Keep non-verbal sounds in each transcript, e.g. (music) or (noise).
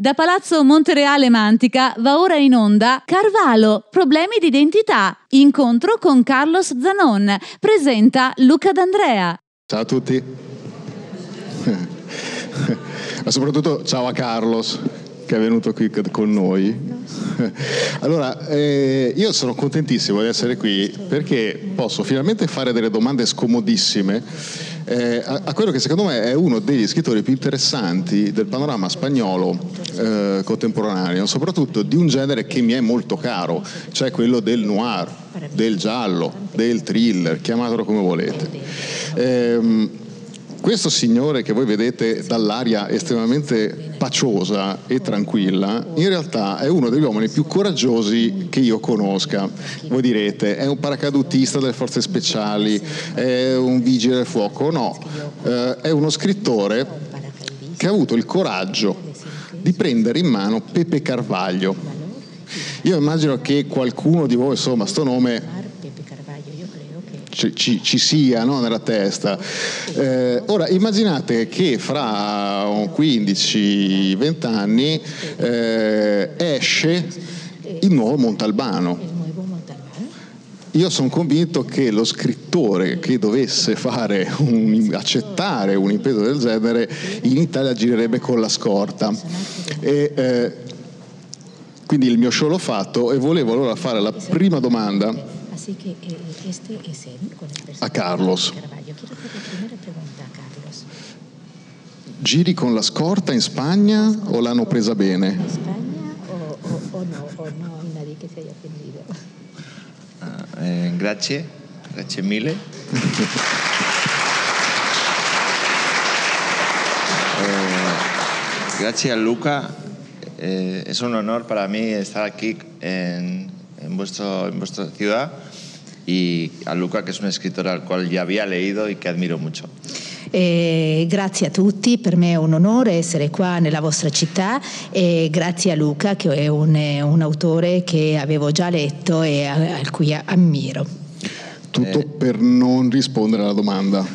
Da Palazzo Montereale Mantica va ora in onda Carvalho, problemi di identità. Incontro con Carlos Zanon. Presenta Luca D'Andrea. Ciao a tutti. (laughs) Ma soprattutto ciao a Carlos che è venuto qui con noi. (laughs) Allora, eh, io sono contentissimo di essere qui perché posso finalmente fare delle domande scomodissime eh, a, a, quello che secondo me è uno degli scrittori più interessanti del panorama spagnolo eh, contemporaneo, soprattutto di un genere che mi è molto caro, cioè quello del noir, del giallo, del thriller, chiamatelo come volete. Questo signore che voi vedete dall'aria estremamente paciosa e tranquilla, in realtà è uno degli uomini più coraggiosi che io conosca. Voi direte, è un paracadutista delle forze speciali, è un vigile del fuoco? No, eh, è uno scrittore che ha avuto il coraggio di prendere in mano Pepe Carvaglio. Io immagino che qualcuno di voi, insomma, sto nome ci, ci, ci sia no, nella testa. Eh, ora immaginate che fra 15-20 anni eh, esce il nuovo Montalbano. Io sono convinto che lo scrittore che dovesse un, accettare un impegno del genere in Italia girerebbe con la scorta. E, eh, quindi il mio show l'ho fatto e volevo allora fare la prima domanda Así que eh, este es él con el a Carlos. Caravaggio. Quiero hacer la primera pregunta a Carlos. Giri con la scorta in Spagna o l'hanno presa bene? In Spagna o, o, o no, o no hay nadie che si haya ofendido? Uh, eh, grazie, grazie mille. (laughs) eh, gracias Luca, eh, es un honor para mí estar aquí en, en, vuestro, en vuestra ciudad y a Luca che è un scrittore al quale già había leído e che ammiro molto. Eh, grazie a tutti, per me è un onore essere qua nella vostra città e grazie a Luca che è un, un autore che avevo già letto e al cui ammiro. Tutto eh, per non rispondere alla domanda.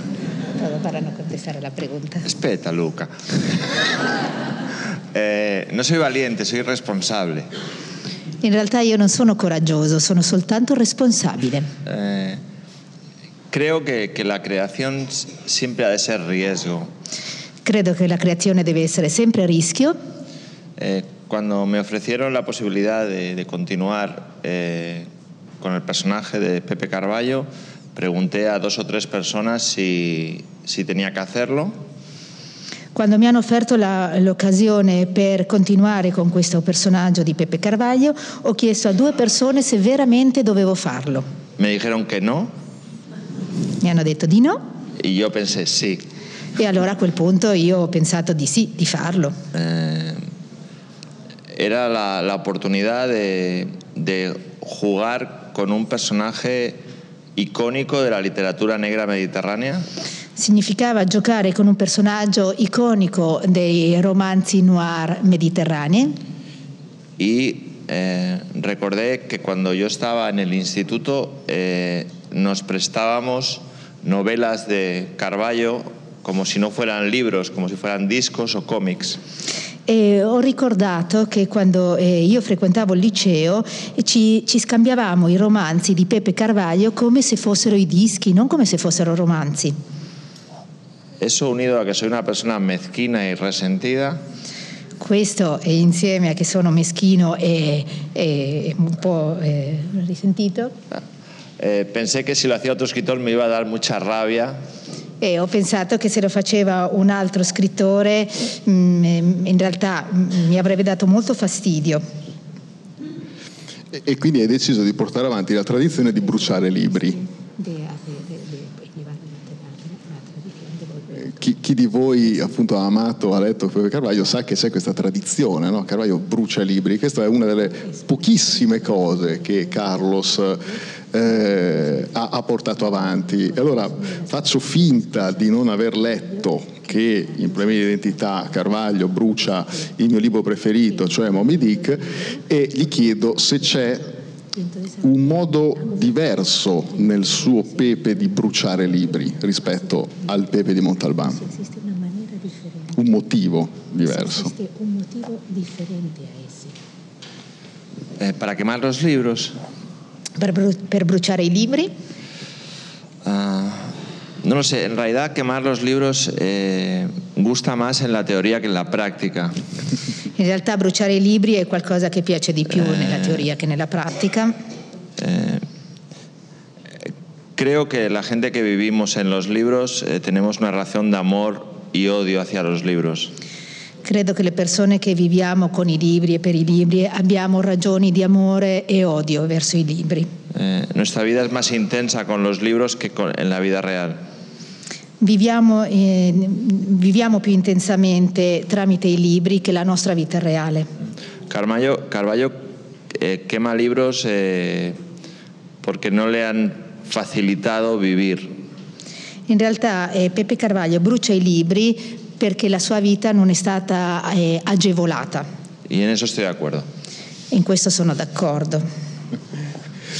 Para no contestare la pregunta. Aspetta Luca. (laughs) eh, no soy valiente, soy responsable. In realtà io non sono coraggioso, sono soltanto responsabile. Eh, creo che la creazione sempre ha di essere riesgo. Credo che la creazione deve essere sempre a rischio. Eh, cuando me ofrecieron la posibilidad de, de continuar eh, con el personaje de Pepe Carballo, pregunté a dos o tres personas si, si tenía que hacerlo quando mi hanno offerto la, l'occasione per continuare con questo personaggio di Pepe Carvaglio, ho chiesto a due persone se veramente dovevo farlo. Me dijeron que no. Mi hanno detto di no. E io pensé sì. E allora a quel punto io ho pensato di sì, di farlo. Eh, era la, la oportunidad de, de jugar con un personaje icónico de la literatura negra mediterránea significava giocare con un personaggio iconico dei romanzi noir mediterranei. Y eh, recordé que cuando yo estaba en el instituto eh, nos prestábamos novelas de Carballo como si no fueran libros, come se fueran discos o comics. E ho ricordato che quando eh, io frequentavo il liceo ci, ci, scambiavamo i romanzi di Pepe Carvaglio come se fossero i dischi, non come se fossero romanzi. Eso unido a che sono una persona mezquina e resentida. Questo e insieme a che sono meschino e, e un po' eh, risentito. Eh, pensé che se lo hacía otro escritor me iba a dar mucha rabia. E ho pensato che se lo faceva un altro scrittore mh, mm, in realtà mm, mi avrebbe dato molto fastidio. E, e quindi hai deciso di portare avanti la tradizione di bruciare libri. chi, chi, di voi appunto ha amato, ha letto Carvaglio sa che c'è questa tradizione, no? Carvaglio brucia libri, questa è una delle pochissime cose che Carlos eh, ha, ha, portato avanti. E allora faccio finta di non aver letto che in problemi di identità Carvaglio brucia il mio libro preferito, cioè Moby Dick, e gli chiedo se c'è un modo diverso nel suo pepe di bruciare libri rispetto al pepe di Montalbán. Un motivo. diverso. Esiste un motivo differente a essi. Eh, para quemar los libros, Per, bru- per bruciare i libri? ah, no lo sé, en realidad quemar los libros eh, gusta más en la teoría que en la práctica. (laughs) In realtà bruciare i libri è qualcosa che piace di più nella teoria che nella pratica. Creo que la gente que vivimos en los libros eh, tenemos una relación de amor y odio hacia los libros. Credo che le persone che viviamo con i libri e per i libri abbiamo ragioni di amore e odio verso i libri. Eh, nuestra vida es más intensa con los libros que con- en la vida real. Viviamo, eh, viviamo più intensamente tramite i libri che la nostra vita reale. Carballo, Carballo eh, quema libros eh, porque no le han facilitado vivir. In realtà eh, Peppe Carvaglio brucia i libri perché la sua vita non è stata eh, agevolata. Y en eso estoy de acuerdo. In questo sono d'accordo.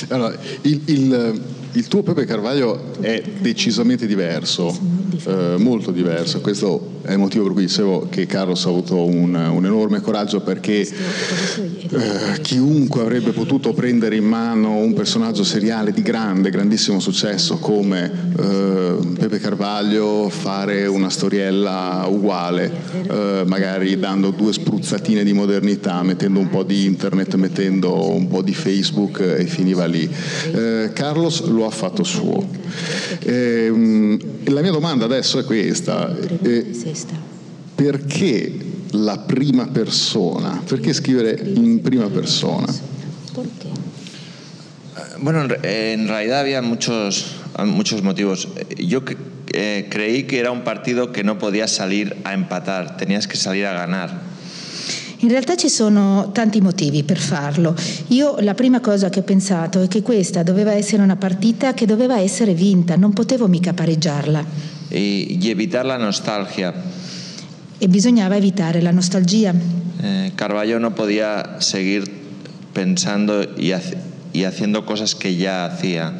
Allora, il, il- il tuo Pepe Carvaglio è decisamente diverso, eh, molto diverso. Questo è il motivo per cui dicevo che Carlos ha avuto un, un enorme coraggio perché eh, chiunque avrebbe potuto prendere in mano un personaggio seriale di grande, grandissimo successo come eh, Pepe Carvaglio, fare una storiella uguale, eh, magari dando due spruzzatine di modernità, mettendo un po' di internet, mettendo un po' di Facebook e finiva lì. Eh, Carlos lo ha fatto suo. Ehm, la mia domanda adesso è questa. Eh, perché la prima persona? Perché scrivere in prima persona? Bueno, en, re- en realidad había muchos, muchos motivos. Yo eh, creí que era un partido que no podías salir a empatar, tenías que salir a ganar. In realtà ci sono tanti motivi per farlo. Io la prima cosa che ho pensato è che questa doveva essere una partita che doveva essere vinta, non potevo mica pareggiarla Y, y evitar la nostalgia. e bisognava evitare la nostalgia. Eh, Carballo no podía seguir pensando y, y haciendo cosas que ya hacía.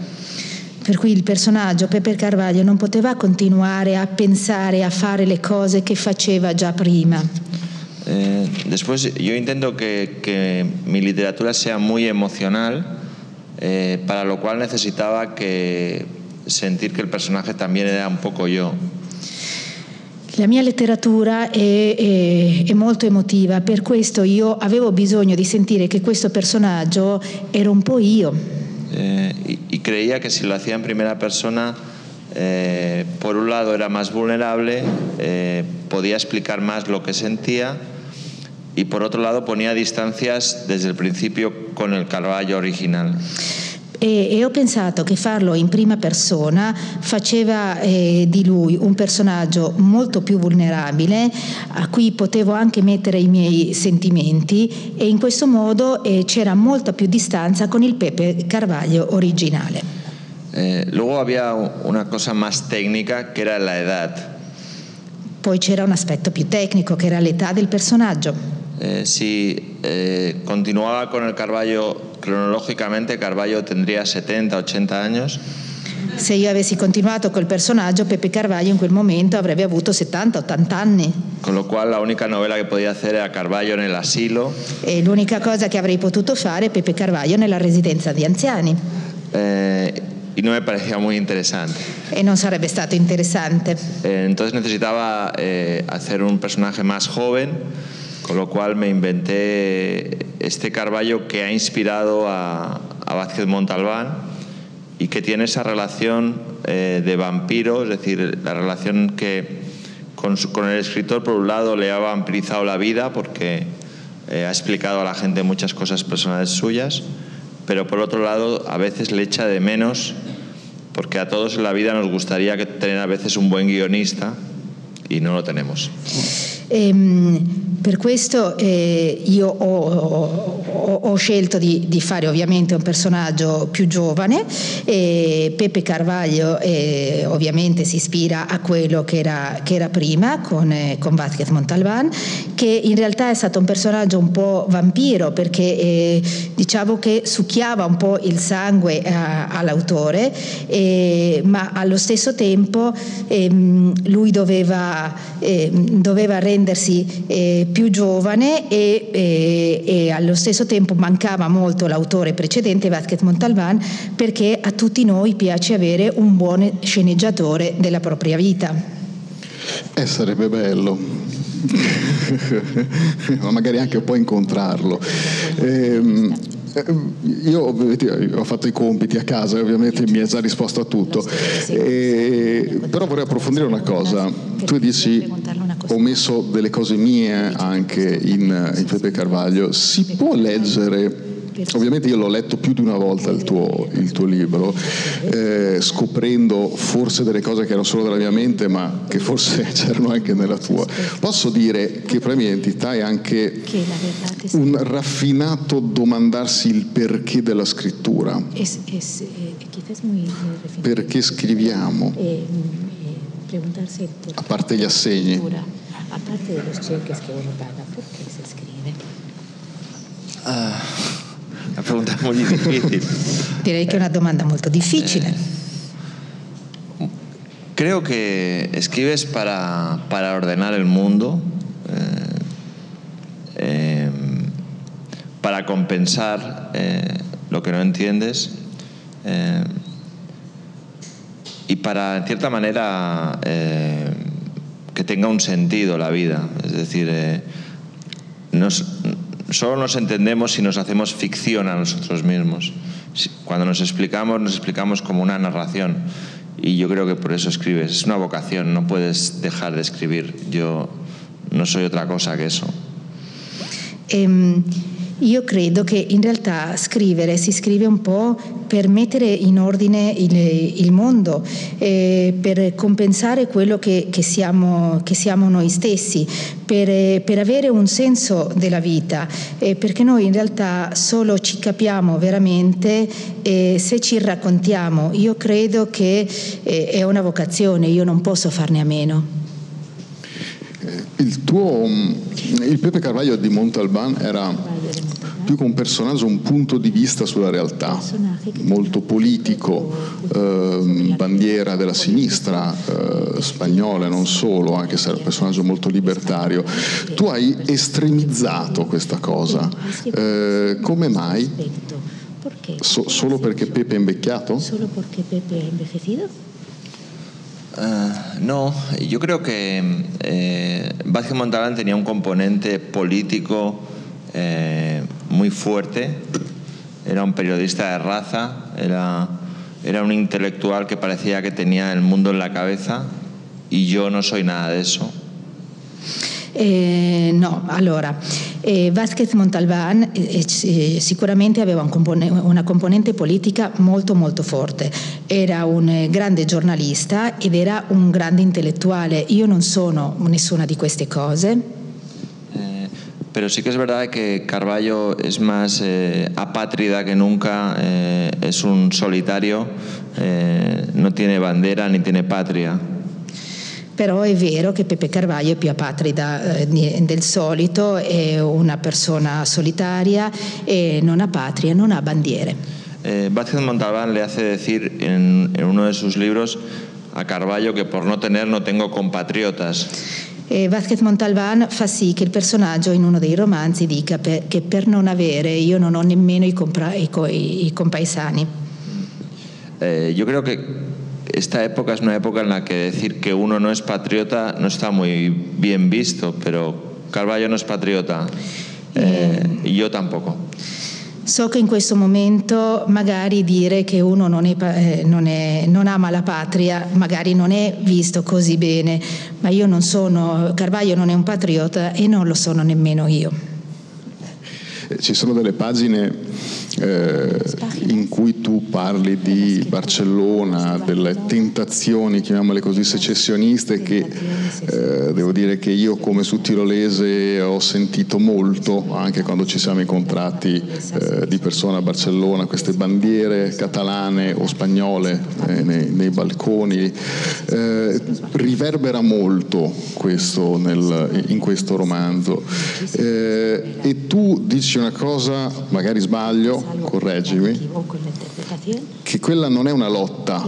Per cui il personaggio Pepe Carvaglio non poteva continuare a pensare a fare le cose che faceva già prima. Eh, después yo intento que, que mi literatura sea muy emocional, eh, para lo cual necesitaba que sentir que el personaje también era un poco yo. La mia letteratura è, è- è molto emotiva, per questo io avevo bisogno di sentire che questo personaggio era un po' io. Eh, y, y creía que si lo hacía en primera persona, eh, por un lado era más vulnerable, eh, podía explicar más lo que sentía y por otro lado ponía distancias desde el principio con el Carballo original. E, e ho pensato che farlo in prima persona faceva eh, di lui un personaggio molto più vulnerabile, a cui potevo anche mettere i miei sentimenti e in questo modo eh, c'era molta più distanza con il Pepe Carvaglio originale. Eh, luego había una cosa más técnica que era la edad. Poi c'era un aspetto più tecnico che era l'età del personaggio. Eh, si eh, continuaba con el Carballo cronológicamente, Carballo tendría 70, 80 años. Se io avessi continuato col personaggio, Pepe Carvaglio in quel momento avrebbe avuto 70-80 anni Con lo cual la única novela que podía hacer era Carballo en el asilo. e l'unica cosa che avrei potuto fare è Pepe Carvaglio nella residenza di anziani eh, y no me parecía muy interesante. e non sarebbe stato interessante. Eh, entonces necesitaba eh, hacer un personaje más joven, con lo cual me inventé este Carballo que ha inspirado a, a Vázquez Montalbán y que tiene esa relación eh, de vampiro, es decir, la relación que con, el escritor por un lado le ha vampirizado la vida porque eh, ha explicado a la gente muchas cosas personales suyas, pero por otro lado a veces le echa de menos porque a todos en la vida nos gustaría que tener a veces un buen guionista y no lo tenemos. Ehm, per questo eh, io ho, ho, ho scelto di, di, fare ovviamente un personaggio più giovane e Pepe Carvaglio eh, ovviamente si ispira a quello che era, che era prima con, eh, con Vázquez Montalbán che in realtà è stato un personaggio un po' vampiro perché eh, diciamo che succhiava un po' il sangue a, all'autore ma allo stesso tempo ehm, lui doveva, ehm, doveva rendersi eh, più giovane e, e, e, allo stesso tempo mancava molto l'autore precedente, Vázquez Montalbán, perché a tutti noi piace avere un buon sceneggiatore della propria vita. Eh, sarebbe bello. (laughs) ma magari anche un po' incontrarlo. Eh, io ho fatto i compiti a casa e ovviamente mi ha già risposto a tutto, e, però vorrei approfondire una cosa. Tu dici ho messo delle cose mie anche in, in Pepe Carvaglio, si può leggere Ovviamente io l'ho letto più di una volta il tuo, il tuo libro, eh, scoprendo forse delle cose che erano solo della mia mente, ma che forse (laughs) c'erano anche nella tua. Posso dire che per la mia entità è anche un raffinato domandarsi il perché della scrittura. Eh, perché scriviamo? A parte gli assegni. A parte los cheques che uno paga, perché si scrive? Uh. Una pregunta muy difícil. Direi que es una domanda molto difficile. Eh, creo que escribes para, para ordenar el mundo, eh, eh, para compensar lo que no entiendes y para, en cierta manera, que tenga un sentido la vida. Es decir, nos, solo nos entendemos si nos hacemos ficción a nosotros mismos. Cuando nos explicamos, nos explicamos como una narración. Y yo creo que por eso escribes. Es una vocación, no puedes dejar de escribir. Yo no soy otra cosa que eso. Eh... Io credo che in realtà scrivere si scrive un po' per mettere in ordine il, il mondo, eh, per compensare quello che, che, siamo, che siamo, noi stessi, per, per, avere un senso della vita, eh, perché noi in realtà solo ci capiamo veramente eh, se ci raccontiamo. Io credo che eh, è una vocazione, io non posso farne a meno. Il tuo, il Pepe Carvaglio di Montalban era più che un personaggio un punto di vista sulla realtà, molto politico, eh, bandiera della sinistra eh, spagnola e non solo, anche se era un personaggio molto libertario. Tu hai estremizzato questa cosa, eh, come mai? So, solo perché Pepe è invecchiato? Solo perché Pepe è envejecido? Uh, no, yo creo que eh, Vázquez Montalbán tenía un componente político eh, muy fuerte, era un periodista de raza, era, era un intelectual que parecía que tenía el mundo en la cabeza y yo no soy nada de eso. Eh, no, allora, eh, Vasquez Montalbán eh, eh, sicuramente aveva un compone- una componente politica molto molto forte, era un eh, grande giornalista ed era un grande intellettuale. Io non sono nessuna di queste cose. Pero sí que es verdad que Carballo es más eh, apátrida que nunca, eh, es un solitario, eh, no tiene bandera ni tiene patria. Però è vero che Pepe Carvaglio è più apatrida eh, del solito, è una persona solitaria e non ha patria, non ha bandiere. Eh, Vázquez Montalbán le hace decir en, en uno de sus libros a Carballo que por no tener no tengo compatriotas. E Vasquez Montalbán fa sì che il personaggio in uno dei romanzi dica per, che per non avere io non ho nemmeno i, compra, i, i, i compaesani. Eh, yo creo que esta época es una época en la que decir que uno no es patriota no está muy bien visto, pero Carballo no es patriota eh, y yo tampoco. So che in questo momento magari dire che uno non, è, eh, non, è, non, ama la patria magari non è visto così bene, ma io non sono, Carvaglio non è un patriota e non lo sono nemmeno io. Ci sono delle pagine eh, in cui tu parli di Barcellona, delle tentazioni, chiamiamole così, secessioniste che eh, devo dire che io come sudtirolese ho sentito molto anche quando ci siamo incontrati eh, di persona a Barcellona, queste bandiere catalane o spagnole eh, nei, nei, balconi. Eh, riverbera molto questo nel, in questo romanzo. Eh, e tu dici una cosa, magari sbaglio, correggimi, che quella non è una lotta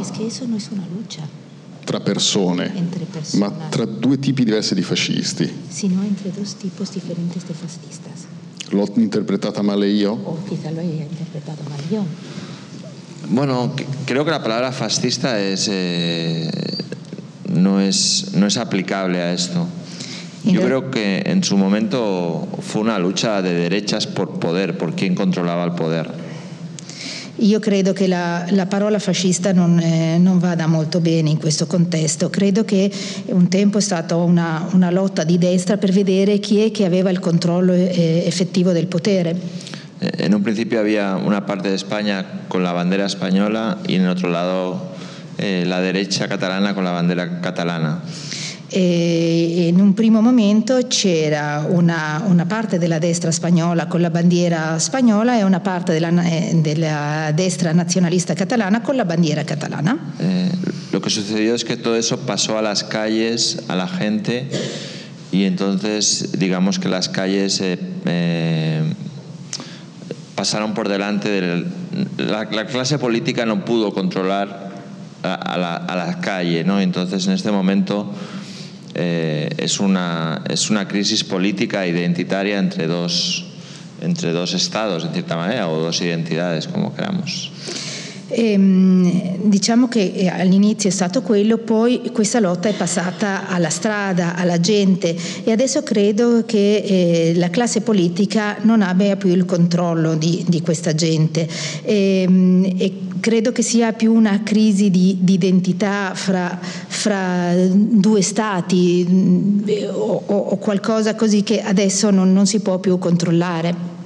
tra persone, ma tra due tipi diversi di fascisti. L'ho interpretata male io? Bueno, creo que la palabra fascista es, eh, no, es, no es aplicable a esto. Yo creo que en su momento fue una lucha de derechas por poder, por quién controlaba el poder. Io credo che la, la parola fascista non, eh, non, vada molto bene in questo contesto. Credo che un tempo è stata una, una lotta di destra per vedere chi è che aveva il controllo eh, effettivo del potere. Eh, en un principio había una parte de España con la bandera española y en otro lado eh, la derecha catalana con la bandera catalana. E in un primo momento c'era una, una, parte della destra spagnola con la bandiera spagnola e una parte della, eh, della destra nazionalista catalana con la bandiera catalana. Eh, lo que sucedió es que todo eso pasó a las calles, a la gente, y entonces digamos que las calles eh, eh pasaron por delante de la, la, clase política no pudo controlar a, la, la calle, ¿no? Entonces en este momento eh, es, una, es una crisis política identitaria entre dos, entre dos estados, en cierta manera, o dos identidades, como queramos. Ehm, diciamo che eh, all'inizio è stato quello, poi questa lotta è passata alla strada, alla gente e adesso credo che eh, la classe politica non abbia più il controllo di, di questa gente e, ehm, e, credo che sia più una crisi di, di identità fra, fra, due stati mm, o, o, qualcosa così che adesso non, non si può più controllare.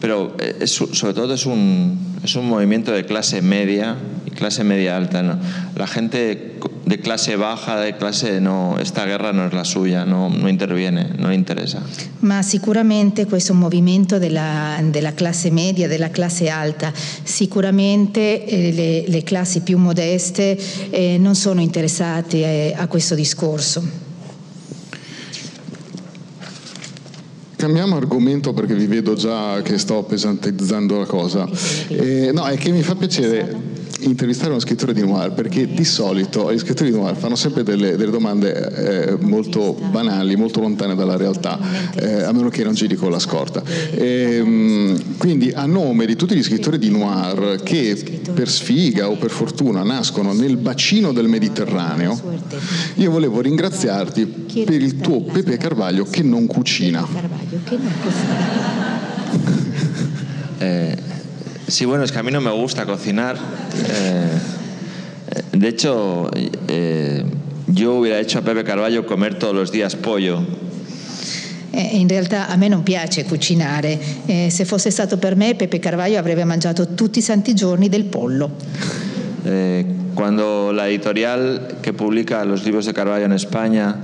Pero eh, sobre todo es un, es un movimiento de clase media y clase media alta. ¿no? La gente de clase baja, de clase no, esta guerra no es la suya, no, no interviene, no le interesa. Ma sicuramente questo movimento della, della classe media, della classe alta, sicuramente eh, le, le, classi più modeste eh, non sono interessate eh, a questo discorso. Cambiamo argomento perché vi vedo già che sto pesantizzando la cosa. Eh, no, è che mi fa piacere intervistare uno scrittore di noir perché di solito gli scrittori di noir fanno sempre delle, delle domande eh, molto banali, molto lontane dalla realtà, eh, a meno che non giri con la scorta. E, ehm, quindi a nome di tutti gli scrittori di noir che per sfiga o per fortuna nascono nel bacino del Mediterraneo, io volevo ringraziarti per il tuo Pepe Carvaglio che non cucina. (laughs) Eh, Sí, bueno, es que a mí no me gusta cocinar. Eh, de hecho, eh, yo hubiera hecho a Pepe Carvalho comer todos los días pollo. Eh, in realtà a me non piace cucinare. Eh, se fosse stato per me, Pepe Carvalho avrebbe mangiato tutti i santi giorni del pollo. Eh, cuando la editorial que publica los libros de Carvalho en España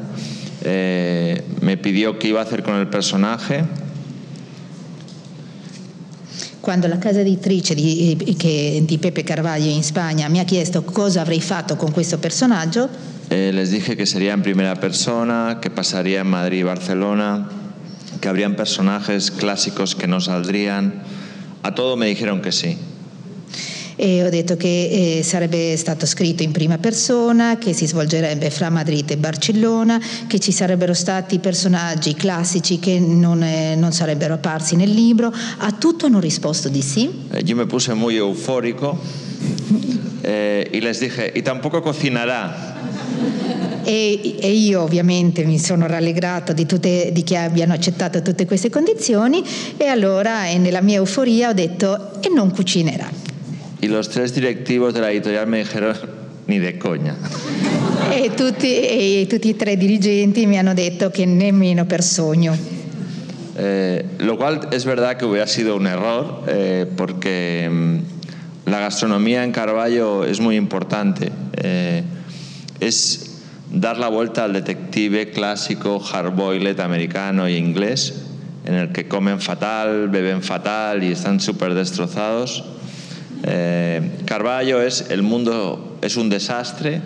eh, me pidió qué iba a hacer con el personaje, quando la casa editrice di, che, di, Pepe Carvalho in Spagna mi ha chiesto cosa avrei fatto con questo personaggio, eh, les dije que sería en primera persona, que pasaría en Madrid y Barcelona, que habrían personajes clásicos que no saldrían. A todo me dijeron que sí. E ho detto che eh, sarebbe stato scritto in prima persona, che si svolgerebbe fra Madrid e Barcellona, che ci sarebbero stati personaggi classici che non, eh, non sarebbero apparsi nel libro. A tutto hanno risposto di sì. Eh, io mi puse muy euforico eh, y les dije, y tampoco cocinará. E, e, io ovviamente mi sono rallegrato di, tutte, di, che abbiano accettato tutte queste condizioni e allora eh, nella mia euforia ho detto e non cucinerà. Y los tres directivos de la editorial me dijeron, ni de coña. E tutti, e tutti e tre dirigenti mi hanno detto che nemmeno per sogno. Eh, lo cual es verdad que hubiera sido un error, eh, porque mm, la gastronomía en Carballo es muy importante. Eh, es dar la vuelta al detective clásico, hardboiled americano e inglés, en el que comen fatal, beben fatal y están súper destrozados. Eh, Carballo es el mundo es un desastre,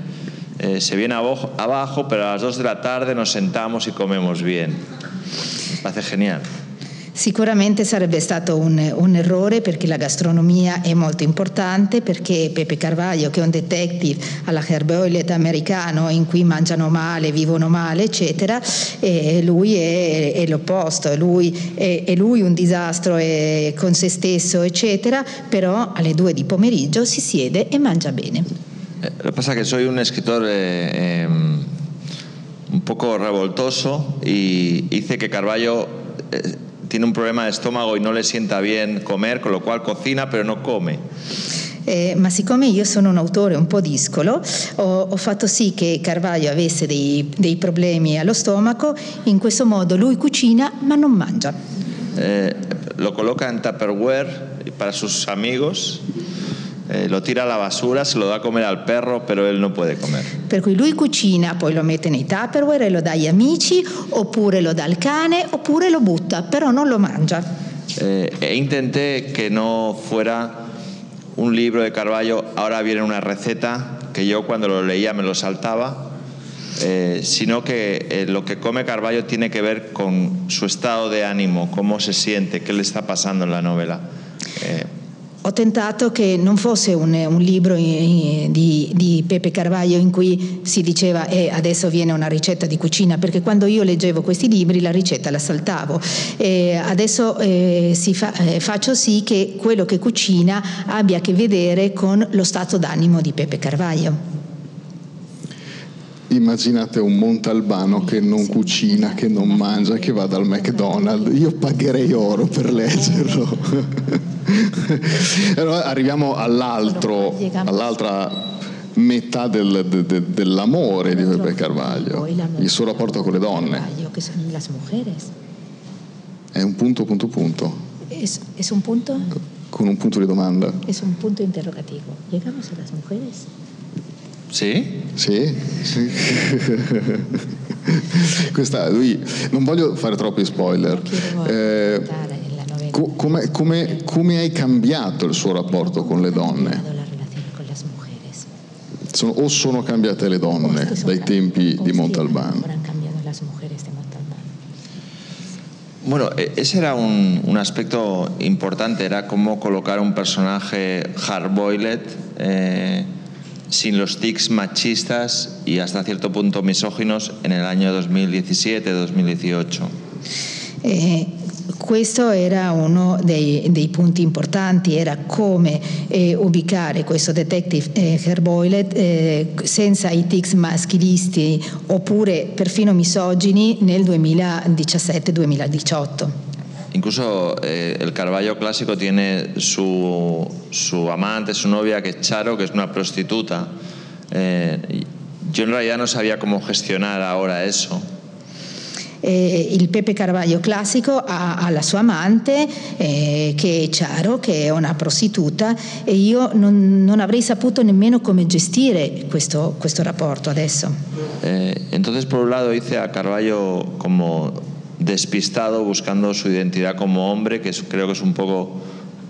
eh, se viene abajo, pero a las 2 de la tarde nos sentamos y comemos bien. Me parece genial. Sicuramente sarebbe stato un, un, errore perché la gastronomia è molto importante, perché Pepe Carvaglio, che è un detective alla Herboilet americano in cui mangiano male, vivono male, eccetera, e lui è, è l'opposto, lui è, è, lui un disastro con se stesso, eccetera, però alle due di pomeriggio si siede e mangia bene. Eh, lo pasa que soy un escritor eh, eh, un poco revoltoso y hice que Carballo eh, tiene un problema de estómago y no le sienta bien comer, con lo cual cocina pero no come. Eh, ma siccome io sono un autore un po' discolo, ho, ho fatto sì che Carvaglio avesse dei, dei, problemi allo stomaco, in questo modo lui cucina ma non mangia. Eh, lo coloca in Tupperware para sus amigos eh, lo tira alla basura, se lo da a comer al perro, però él non può comer. Per cui lui cucina, poi lo mette nei Tupperware e lo dà agli amici, oppure lo dà al cane, oppure lo butta, però non lo mangia. Eh, e intenté que no fuera un libro de Carballo, ahora viene una receta que yo cuando lo leía me lo saltaba, eh, sino que eh, lo que come Carballo tiene que ver con su estado de ánimo, cómo se siente, qué le está pasando en la novela. Eh, ho tentato che non fosse un, un libro di, di, Pepe Carvaglio in cui si diceva eh, adesso viene una ricetta di cucina, perché quando io leggevo questi libri la ricetta la saltavo. E adesso eh, fa, eh, faccio sì che quello che cucina abbia a che vedere con lo stato d'animo di Pepe Carvaglio. Immaginate un Montalbano che non cucina, che non mangia, che va dal McDonald's. Io pagherei oro per leggerlo. (laughs) (laughs) allora arriviamo all'altro, all'altra metà del, de, de, dell'amore di Pepe Carvaglio, il suo rapporto con le donne. È un punto, punto, punto. Es un punto? Con un punto di domanda. Es un punto interrogativo. ¿Llegamos a las mujeres? Sì? Sì. sì. Questa, lui, non voglio fare troppi spoiler. Eh, come, come, come, hai cambiato il suo rapporto con le donne? Sono, o sono cambiate le donne dai tempi di Montalbán? Bueno, e, ese era un, un, aspecto importante, era cómo colocar un personaje hard-boiled, eh, sin los tics machistas y hasta cierto punto misóginos en el año 2017-2018. Eh, questo era uno dei, dei, punti importanti, era come eh, ubicare questo detective eh, Herboilet eh, senza i tics maschilisti oppure perfino misogini nel 2017-2018. Incluso eh, el Carballo clásico tiene su, su, amante, su novia, que es Charo, que es una prostituta. Eh, yo en realidad no sabía cómo gestionar ahora eso. Eh, il Pepe Carvaglio classico ha, ha la sua amante eh, che è Ciaro, che è una prostituta e io non, non avrei saputo nemmeno come gestire questo, questo rapporto adesso. Eh, entonces por un lado hice a Carballo como despistado buscando su identidad como hombre, que creo que es un poco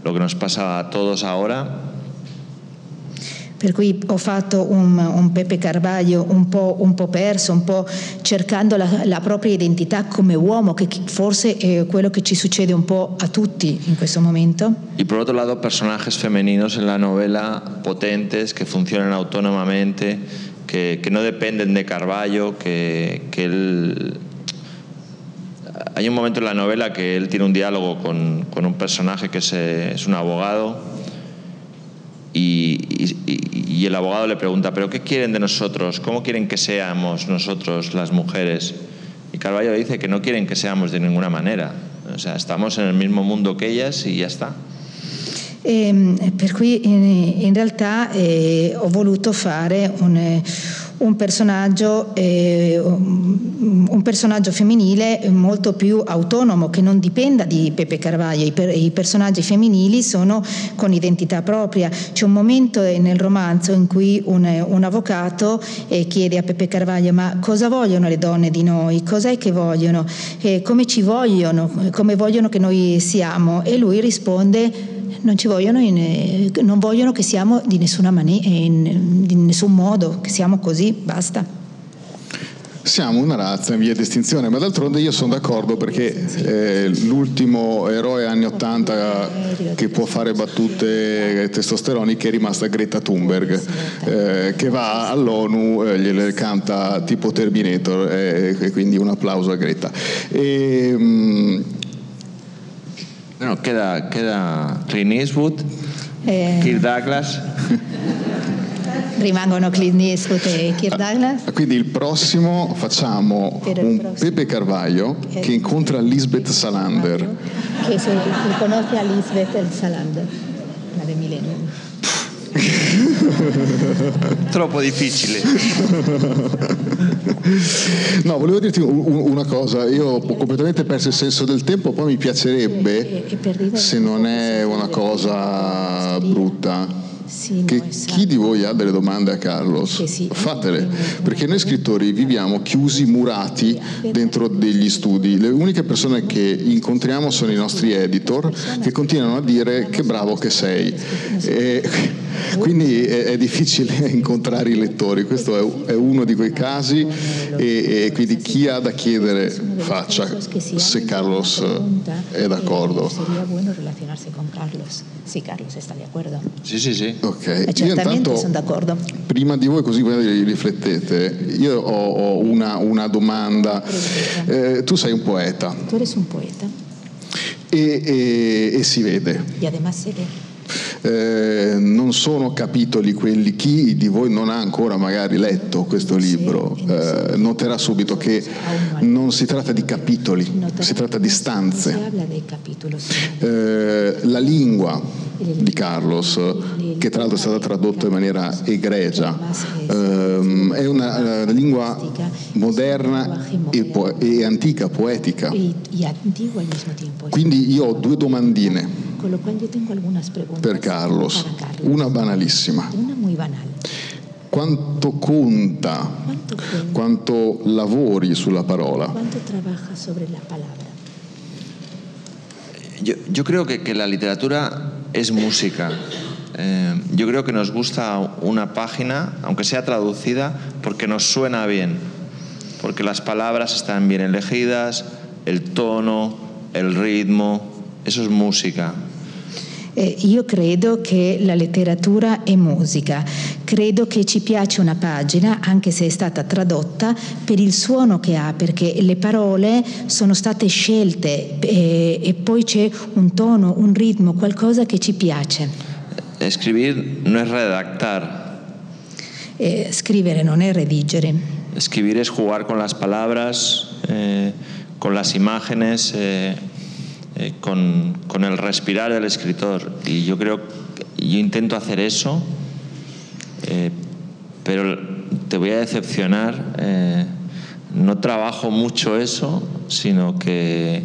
lo que nos pasa a todos ahora. Per cui ho fatto un, un Pepe Carvaglio un po', un po', perso, un po' cercando la, la, propria identità come uomo, che forse è quello che ci succede un po' a tutti in questo momento. Y por otro lado, personajes femeninos en la novela potentes, que funcionan autónomamente, que, que no dependen de que él... Hay un momento en la novela que él tiene un diálogo con, con un personaje que es, es un abogado y, y, y, el abogado le pregunta, ¿pero qué quieren de nosotros? ¿Cómo quieren que seamos nosotros las mujeres? Y Carballo dice que no quieren que seamos de ninguna manera. O sea, estamos en el mismo mundo que ellas y ya está. Eh, per cui in, in realtà eh, ho voluto fare un, un personaggio, eh, un personaggio femminile molto più autonomo che non dipenda di Pepe Carvaglio. I, per, I, personaggi femminili sono con identità propria. C'è un momento nel romanzo in cui un, un avvocato eh, chiede a Pepe Carvaglio ma cosa vogliono le donne di noi? Cos'è che vogliono? Eh, come ci vogliono? Come vogliono che noi siamo? E lui risponde non ci vogliono, in, non vogliono che siamo di, mani- in, di nessun modo, che siamo così, basta. Siamo una razza in via di estinzione, ma d'altronde io sono d'accordo perché eh, l'ultimo eroe anni 80 che può fare battute testosteroniche è rimasta Greta Thunberg, eh, che va all'ONU, eh, gliele canta tipo Terminator, eh, e quindi un applauso a Greta. E, mh, mm, No, queda, queda Clint Eastwood, eh, Kirk Douglas. (laughs) Rimangono Clint Eastwood e Kirk Douglas. Ah, quindi il prossimo facciamo un prossimo. Pepe Carvaglio eh, che incontra Lisbeth Salander. Che se riconosce a Lisbeth Salander, la del Millennium. (laughs) Troppo difficile. No, volevo dirti una cosa, io ho completamente perso il senso del tempo, poi mi piacerebbe, se non è una cosa brutta, sì, che chi di voi ha delle domande a Carlos, sì, fatele, perché noi scrittori viviamo chiusi, murati dentro degli studi. Le uniche persone che incontriamo sono i nostri editor che continuano a dire che bravo che sei. E, quindi è, difficile (laughs) incontrare i lettori, questo è uno di quei casi e, e, quindi chi ha da chiedere faccia se Carlos è d'accordo. Sería bueno relazionarsi con Carlos. Sì, Carlos sta d'accordo. Sì, sì, sì. Ok, eh, io intanto, sono d'accordo. Prima di voi, così voi riflettete, io ho, ho una, una, domanda. Eh, tu sei un poeta. Tu eres un poeta. E, e, e si vede. E además se vede. Eh, non sono capitoli quelli, chi di voi non ha ancora magari letto questo libro eh, noterà subito che non si tratta di capitoli, si tratta di stanze. Eh, la lingua di Carlos, che tra l'altro è stata tradotta in maniera egregia, ehm, è una, una, lingua moderna e, po- e antica, poetica. Quindi io ho due domandine Con lo cual yo tengo algunas preguntas per Carlos. Carlos. Una banalissima. Una muy banal. Quanto conta, quanto, conta, quanto lavori sulla parola? Quanto trabaja sobre la palabra? Yo, yo creo que, que, la literatura es música. Eh, yo creo que nos gusta una página, aunque sea traducida, porque nos suena bien, porque las palabras están bien elegidas, el tono, el ritmo, eso es música. Eh, io credo che la letteratura è musica, credo che ci piace una pagina, anche se è stata tradotta, per il suono che ha, perché le parole sono state scelte eh, e poi c'è un tono, un ritmo, qualcosa che ci piace. Escribir non è redactar. Eh, scrivere non è redigere. Escribir es jugar con las palabras, eh, con las imágenes. Eh, eh, con, con, el respirar del escritor. Y yo creo, yo intento hacer eso, eh, pero te voy a decepcionar. Eh, no trabajo mucho eso, sino que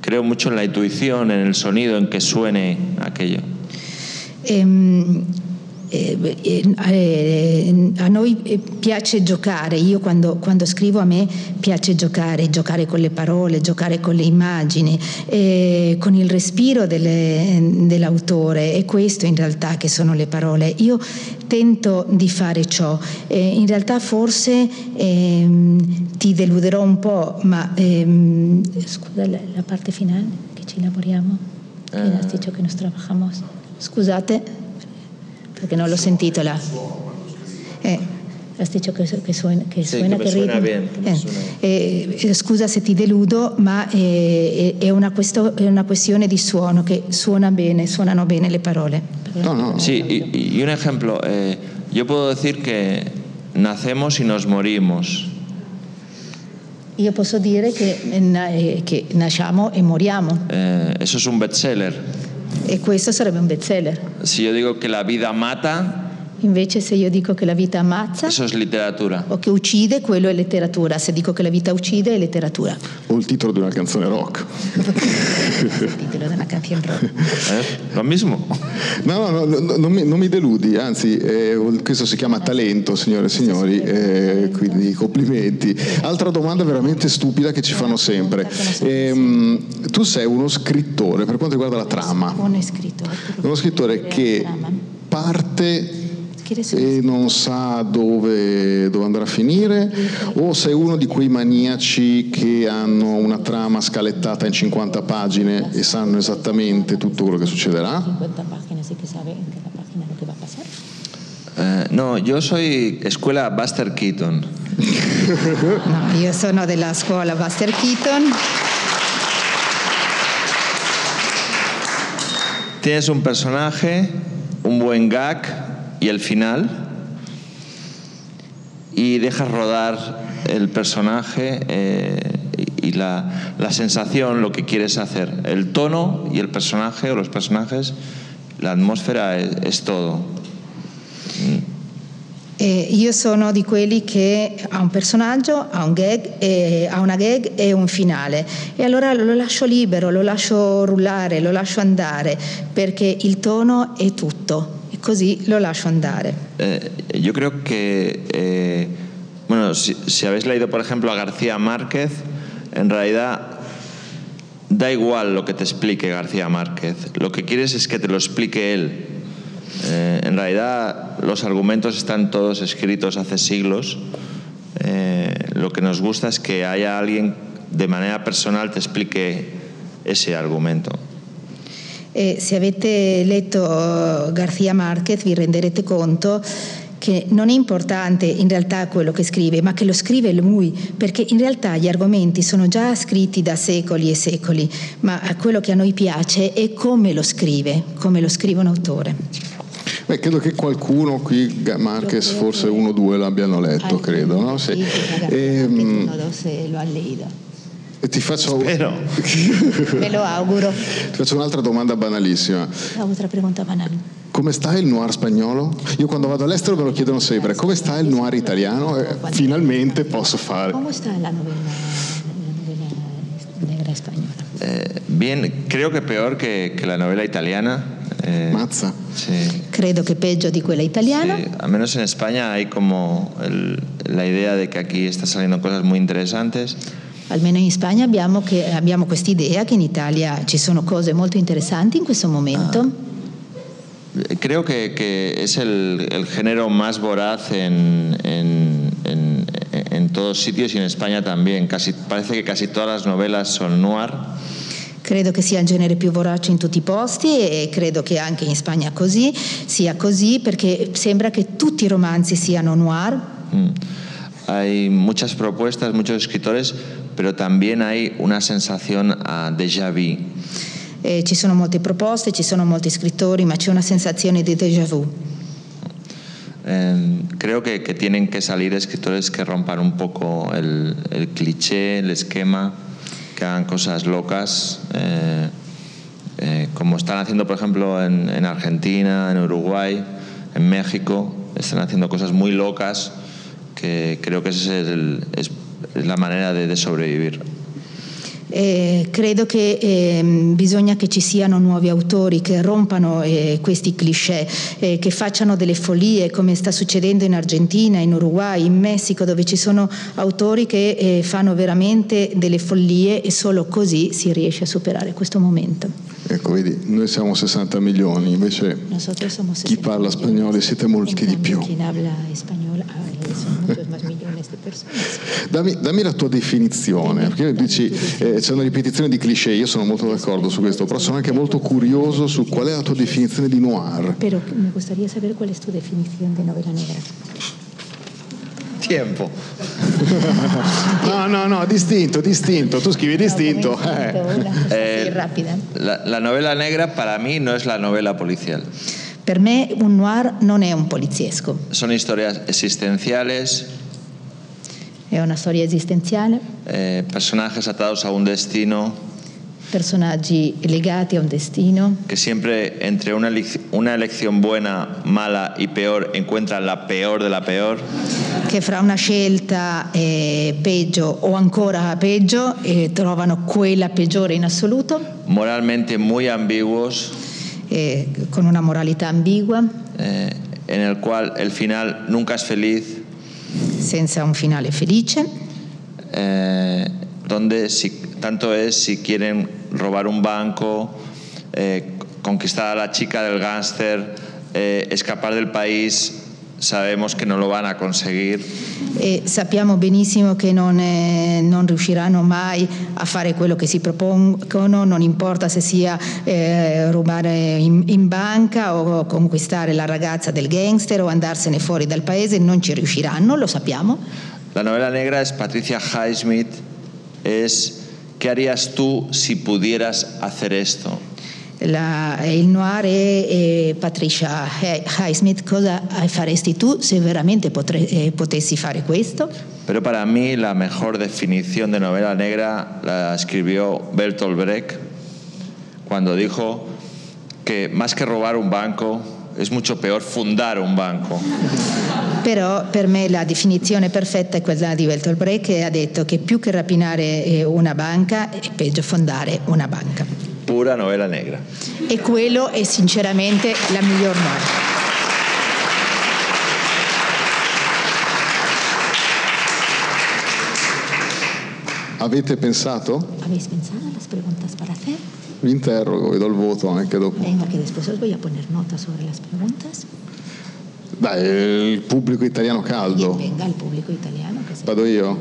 creo mucho en la intuición, en el sonido, en que suene aquello. Eh, Eh, eh, eh, a noi piace giocare, io quando, quando, scrivo a me piace giocare, giocare con le parole, giocare con le immagini, eh, con il respiro delle, dell'autore, è questo in realtà che sono le parole. Io tento di fare ciò, eh, in realtà forse ehm, ti deluderò un po', ma... Ehm, Scusa, la, la, parte finale che ci lavoriamo, che eh. has dicho che nos trabajamos. Scusate perché non l'ho sentito là. Eh, has dicho che, che suena, che sì, suena, che suena bene. Eh, eh, scusa se ti deludo, ma è, è, una questo, è, una questione di suono, che suona bene, suonano bene le parole. No, no. Sí, y, y un ejemplo, eh, yo puedo decir que nacemos y nos morimos. Io posso dire che, eh, che nasciamo e moriamo. Eh, eso es un bestseller. E questo sarebbe un bestseller. Se io dico che la vita mata. Invece se io dico che la vita ammazza eso es literatura. o che uccide, quello è letteratura. Se dico che la vita uccide, è letteratura. O il titolo di una canzone rock. Il titolo della canzone rock. (laughs) ¿Eh? Lo mismo. No, no, no, no, non, mi, non mi deludi, anzi, eh, questo si chiama talento, signore e signori, eh, quindi complimenti. Altra domanda veramente stupida che ci fanno sempre. Ehm, tu sei uno scrittore per quanto riguarda la trama, Un scrittore. uno scrittore che parte e non sa dove, dove andrà a finire o sei uno di quei maniaci che hanno una trama scalettata in 50 pagine e sanno esattamente tutto quello che succederà? 50 páginas y que sabe en cada página lo que va a pasar. Eh, no, yo soy escuela Buster Keaton. (laughs) No, io sono della scuola Buster Keaton. Tienes un personaje, un buen gag y el final, y dejas rodar el personaje eh, y la, la sensación, lo que quieres hacer. El tono y el personaje o los personajes, la atmósfera es, es todo. E io sono di quelli che ha un personaggio, ha, un gag, e- ha una gag e un finale. E allora lo lascio libero, lo lascio rullare, lo lascio andare, perché il tono è tutto. Così lo lascio andare. Eh, yo creo que, eh, bueno, si, si habéis leído, por ejemplo, a García Márquez, en realidad da igual lo que te explique García Márquez. Lo que quieres es que te lo explique él. Eh, en realidad, los argumentos están todos escritos hace siglos. Eh, lo que nos gusta es que haya alguien de manera personal te explique ese argumento. E se avete letto eh, García Márquez vi renderete conto che non è importante in realtà quello che scrive, ma che lo scrive lui, perché in realtà gli argomenti sono già scritti da secoli e secoli, ma quello che a noi piace è come lo scrive, come lo scrive un autore. Beh, credo che qualcuno qui, Marquez, forse uno o due l'abbiano letto, credo. No? Sì. Ehm, lo ha leído. E ti, faccio, Pero (laughs) Me lo auguro. ti faccio un'altra domanda banalissima. La otra pregunta banal. Come sta il noir spagnolo? Io quando vado all'estero me lo chiedono sempre, come sta il noir italiano? E finalmente posso fare. ¿Cómo está la novela, la novela negra española? eh, bien, creo que peor que, que la novela italiana. Eh, Mazza. sí. Credo che peggio di quella italiana. Sí, al menos en España hay como el- la idea de que aquí están saliendo cosas muy interesantes. Almeno in Spagna abbiamo, che- abbiamo quest'idea che in Italia ci sono cose molto interessanti in questo momento. Eh, Creo que, que es el, el género más voraz en, en- en- en todos sitios y en España también. Casi, parece que casi todas las novelas son noir. Credo che sia il genere più vorace in tutti i posti e credo che anche in Spagna così sia così perché sembra che tutti i romanzi siano noir. Mm. Hay muchas propuestas, muchos escritores, pero también hay una sensación a déjà vu. Eh, ci sono molte proposte, ci sono molti scrittori, ma c'è una sensazione di déjà vu. Eh, creo que, que tienen que salir escritores que rompan un poco el, el cliché, el esquema, que hagan cosas locas, eh, eh, como están haciendo, por ejemplo, en, en Argentina, en Uruguay, en México, están haciendo cosas muy locas que creo que esa es, el- es la manera de, de sobrevivir. Eh, credo che ehm, bisogna che ci siano nuovi autori che rompano eh, questi cliché, eh, che facciano delle follie come sta succedendo in Argentina, in Uruguay, in Messico, dove ci sono autori che eh, fanno veramente delle follie e solo così si riesce a superare questo momento. Ecco, vedi, noi siamo 60 milioni, invece Nosotros somos chi 60 parla spagnolo siete molti di più. Quien habla español ah, son muchos más millones de personas. Dammi, dammi la tua definizione, perché dici eh, c'è una ripetizione di cliché, io sono molto d'accordo su questo, però sono anche molto curioso su qual è la tua definizione di noir. Pero me gustaría saber cuál es tu definición de novela negra. Tiempo. (laughs) No, no, no, distinto, distinto, tu scrivi distinto. eh. Eh, Sì, rapida. La, la novela negra para mí no es la novela policial. Per me un noir non è un poliziesco, Son historias existenciales, è una storia esistenziale, eh, personajes atados a un destino, personaggi legati a un destino? Que siempre entre una, una elección buena, mala y peor encuentran la peor de la peor, che fra una scelta eh, peggio o ancora peggio eh, trovano quella peggiore in assoluto, moralmente muy ambiguos, eh, con una moralità ambigua, eh, en el cual el final nunca es feliz, senza un finale felice, eh, donde si, tanto es si quieren robar un banco, eh, conquistar a la chica del gángster, eh, escapar del país, sabemos que no lo van a conseguir. e sappiamo benissimo che non, eh, non riusciranno mai a fare quello che si propongono, non importa se sia eh, rubare in, in banca o conquistare la ragazza del gangster o andarsene fuori dal paese, non ci riusciranno, lo sappiamo. La novela negra es Patricia Highsmith, es ¿qué harías tú si pudieras hacer esto? La- il noir è, eh, Patricia Hi- Highsmith, cosa faresti tu se veramente potre- eh, potessi fare questo? Pero para mí la mejor definición de novela negra la escribió Bertolt Brecht cuando dijo que más que robar un banco es mucho peor fundar un banco. Però per me la definizione perfetta è quella di Bertolt Brecht che ha detto che più che rapinare eh, una banca è peggio fondare una banca. Pura novela negra. E quello è sinceramente la miglior noir. Avete pensato? ¿Habéis pensado en las preguntas para hacer? Vi interrogo, vi do il voto anche dopo. Venga, que después os voy a poner sobre las preguntas. Dai, il pubblico italiano caldo. venga, el público italiano. Vado io?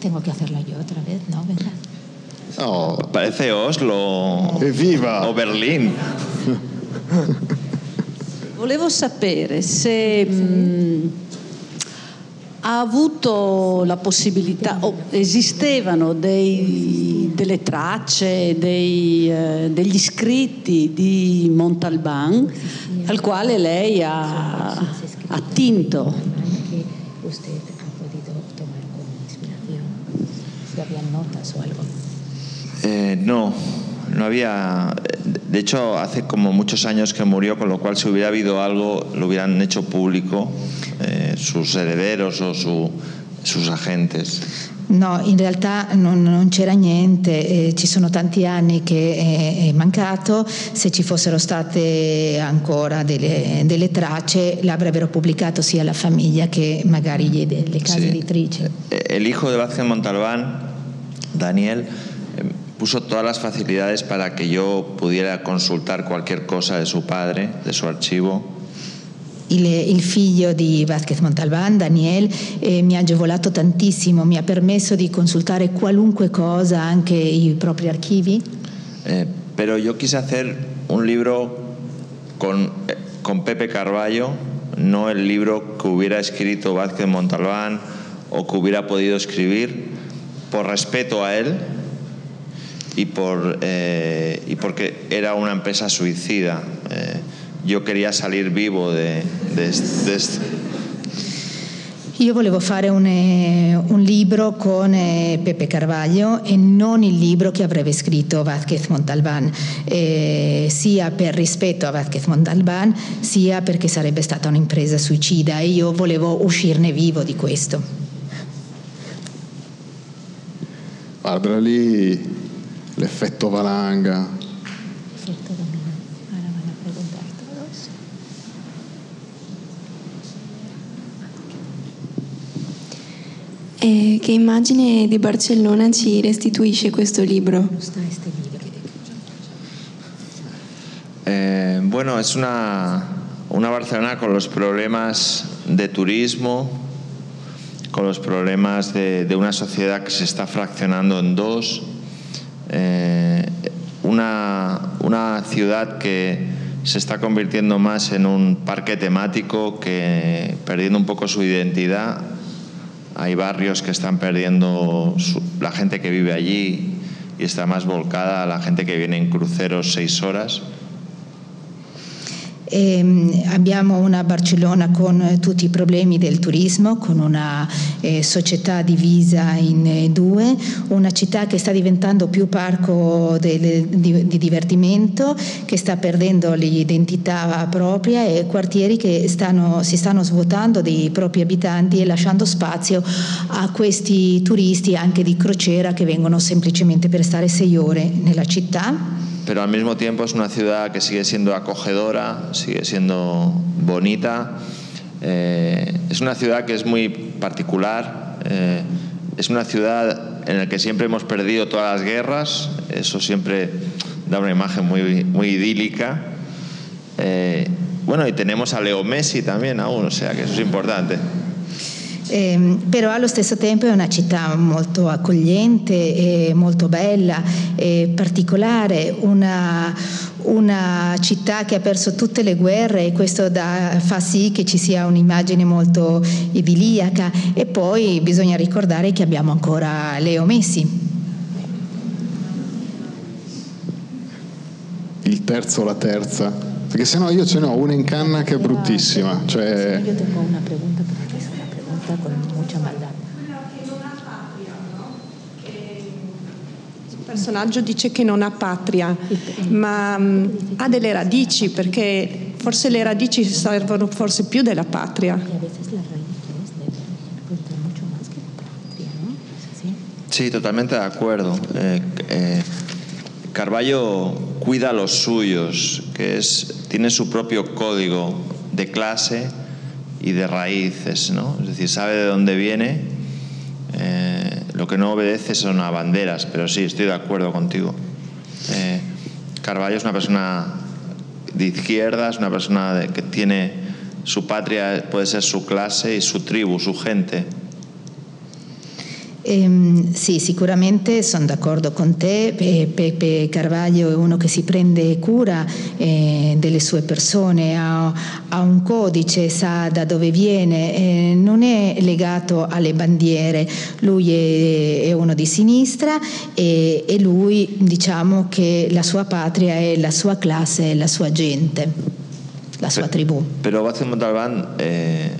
Tengo que hacerlo yo otra vez, ¿no? Venga. Oh, Parece Oslo evviva! o Berlín. Volevo sapere se mh, ha avuto la possibilità, o esistevano dei- delle tracce, dei, eh, degli scritti di Montalban al quale lei ha attinto. usted ha podido tomar como inspiración. Si habían notas o algo. Eh, no, no había. De hecho, hace como muchos años que murió, con lo cual si hubiera habido algo, lo hubieran hecho público eh, sus herederos o su- sus agentes. No, in realtà non, non c'era niente, eh, ci sono tanti anni che è, è mancato, se ci fossero state ancora delle, delle tracce l'avrebbero pubblicato sia la famiglia che magari le case Sí. editrici. Eh, El hijo de Vázquez Montalbán, Daniel, eh, puso todas las facilidades para que yo pudiera consultar cualquier cosa de su padre, de su archivo. Il, il figlio di Vasquez Montalbán, Daniel, eh, mi ha agevolato tantissimo, mi ha permesso di consultare qualunque cosa, anche i propri archivi. Eh, pero yo quise hacer un libro con, eh, con Pepe Carballo, no el libro que hubiera escrito Vázquez Montalbán o que hubiera podido escribir, por respeto a él y, por, eh, y porque era una empresa suicida. Eh, yo quería salir vivo de, de, de Io volevo fare un, eh, un libro con eh, Pepe Carvaglio e non il libro che avrebbe scritto Vázquez Montalbán, eh, sia per rispetto a Vázquez Montalbán, sia perché sarebbe stata un'impresa suicida e io volevo uscirne vivo di questo. Guarda lì l'effetto valanga. Perfecto, domina. Ahora van a preguntar todos. E che immagine di Barcellona ci restituisce questo libro? Eh, bueno, es una, una Barcelona con los problemas de turismo, con los problemas de, de una sociedad que se está fraccionando en dos, eh, una, una ciudad que se está convirtiendo más en un parque temático que perdiendo un poco su identidad. Hay barrios que están perdiendo su- la gente que vive allí y está más volcada a la gente que viene en cruceros seis horas. Ehm, abbiamo una Barcellona con eh, tutti i problemi del turismo, con una eh, società divisa in eh, due, una città che sta diventando più parco del- di, di divertimento, che sta perdendo l'identità propria e quartieri che stanno- si stanno svuotando dei propri abitanti e lasciando spazio a questi turisti anche di crociera che vengono semplicemente per stare sei ore nella città. Pero al mismo tiempo es una ciudad que sigue siendo acogedora, sigue siendo bonita. Eh, es una ciudad que es muy particular, eh, es una ciudad en la que siempre hemos perdido todas las guerras, eso siempre da una imagen muy, muy idílica. Eh, bueno, y tenemos a Leo Messi también aún, o sea que eso es importante. Ehm, però allo stesso tempo è una città molto accogliente, e molto bella, e particolare, una, una città che ha perso tutte le guerre e questo dà- fa sì che ci sia un'immagine molto idilliaca e poi bisogna ricordare che abbiamo ancora Leo Messi. Il terzo o la terza? Perché sennò io ce n'ho una in canna che è bruttissima. Cioè, Yo tengo una pregunta, pero pregunta con mucha maldad. Il personaggio dice che non ha patria, ma mm, ha delle radici perché forse le radici servono forse più della patria. Sí, totalmente de acuerdo. Eh, eh, Carballo cuida a los suyos, que es, tiene su propio código de clase y de raíces, ¿no? Es decir, sabe de dónde viene. eh, lo que no obedece son a banderas, pero sí, estoy de acuerdo contigo. Eh, Carballo es una persona de izquierda, es una persona que tiene su patria, puede ser su clase y su tribu, su gente. Ehm, sì, sicuramente sono d'accordo con te. Pe- Pepe Carvaglio è uno che si prende cura eh, delle sue persone, ha, ha un codice, sa da dove viene, eh, non è legato alle bandiere. Lui è, è uno di sinistra e, e lui diciamo che la sua patria è la sua classe, è la sua gente, la sua tribù. Pero Vázquez Montalbán eh,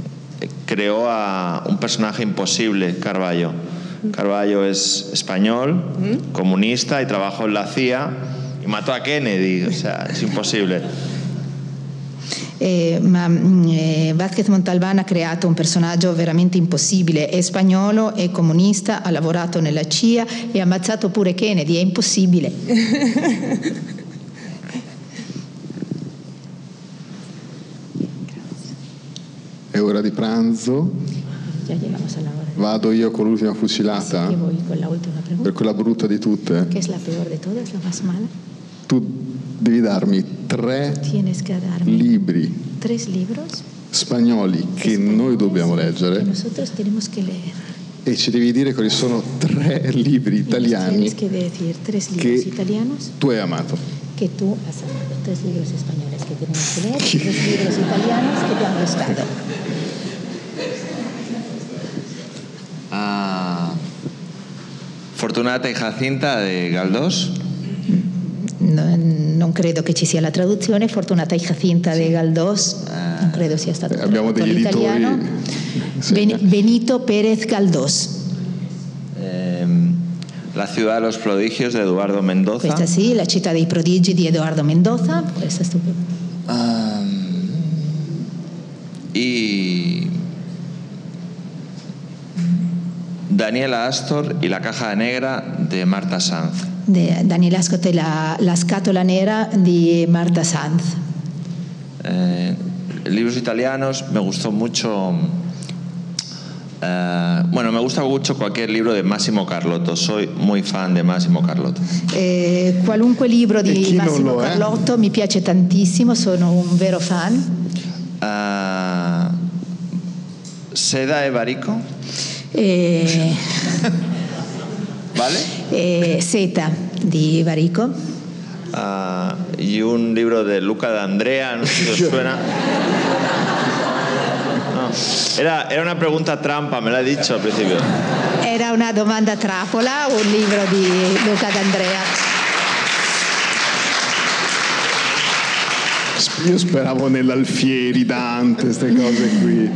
creó a un personaje imposible, Carballo. Carballo es español, comunista y trabajó en la CIA y mató a Kennedy. O sea, es imposible. (laughs) Eh, ma mm, eh, Vázquez Montalbán ha creato un personaggio veramente impossibile, è spagnolo, è comunista, ha lavorato nella CIA e ha ammazzato pure Kennedy, è impossibile. è ora di pranzo, Ya llegamos a la hora. vado io con l'ultima Así fucilata, que voy con la última per pregunta, quella brutta di tutte. que es la peor de todas, la más mala. Tu devi darmi tre darme libri tres libros spagnoli che españoles noi dobbiamo leggere e ci devi dire quali sono tre libri italiani que decir tres libros italianos tu hai amato. que tú has amado, tres libros españoles que tenemos que leer tres libros italianos que te han gustado. (laughs) Ah, Fortunata y Jacinta de Galdós. No- non credo che ci sia la traduzione, Fortunata e Jacinta de Galdós, non credo sia stato Eh, abbiamo tradotto all'italiano. Sì. Ben- Benito Pérez Galdós. eh, la ciudad de los prodigios de Eduardo Mendoza. Questa sì, La città dei prodigi di Edoardo Mendoza, questa è stupenda. Ah, Daniela Astor y la caja negra de Marta Sanz. De Daniela Ascot e la, la scatola nera di Marta Sanz. Eh, libros italianos, me gustó mucho. eh, bueno, me gusta mucho cualquier libro de Massimo Carlotto, soy muy fan de Massimo Carlotto. Eh, qualunque libro E di non Massimo lo? Carlotto mi piace tantissimo, sono un vero fan. Ah, Seda Evarico, Eh, (laughs) ¿vale? eh, Seta di Varico. Ah, y un libro de Luca de Andrea, no sé si os (laughs) suena. No, Era, era una pregunta trampa, me la dicho al principio. Era una domanda trappola, un libro di Luca D'Andrea. Io speravo nell'Alfieri, Dante, queste cose qui.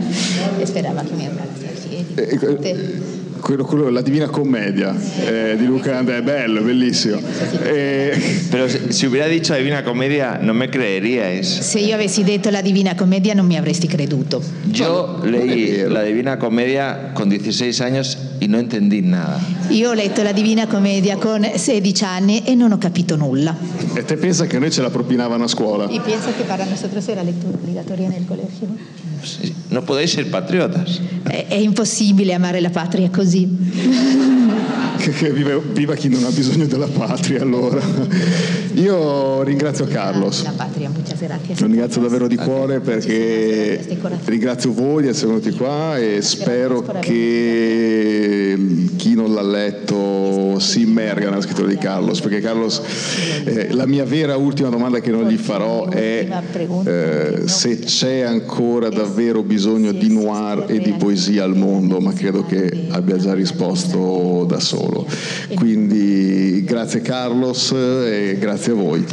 E sperava che mi andasse a piedi. Eh, Dante. Quello, quello- la Divina Commedia eh, di Luca Andrea, è bello, bellissimo. Eh, Pero si si hubiera dicho Divina Comedia, no me creeríais. Se io avessi detto la Divina Commedia non mi avresti creduto. Es leí la Divina Comedia con 16 años y no entendí nada. Io ho letto la Divina Commedia con 16 anni e non ho capito nulla. e te pensa che noi ce la propinavano a scuola? Y pienso que para nosotros era lectura obligatoria nel colegio. Sí, No podéis ser patriotas. È, è impossibile amare la patria così. (laughs) Che, che vive- viva chi non ha bisogno della patria allora. Io ringrazio Carlos. La patria, muchas gracias. Lo ringrazio davvero di cuore perché ringrazio voi di essere venuti qua e spero che chi non l'ha letto si immerga nella scrittura di Carlos perché Carlos eh, la mia vera ultima domanda che non gli farò è eh, se c'è ancora davvero bisogno di noir e di poesia al mondo ma credo che abbia già risposto da solo quindi grazie Carlos e grazie a voi.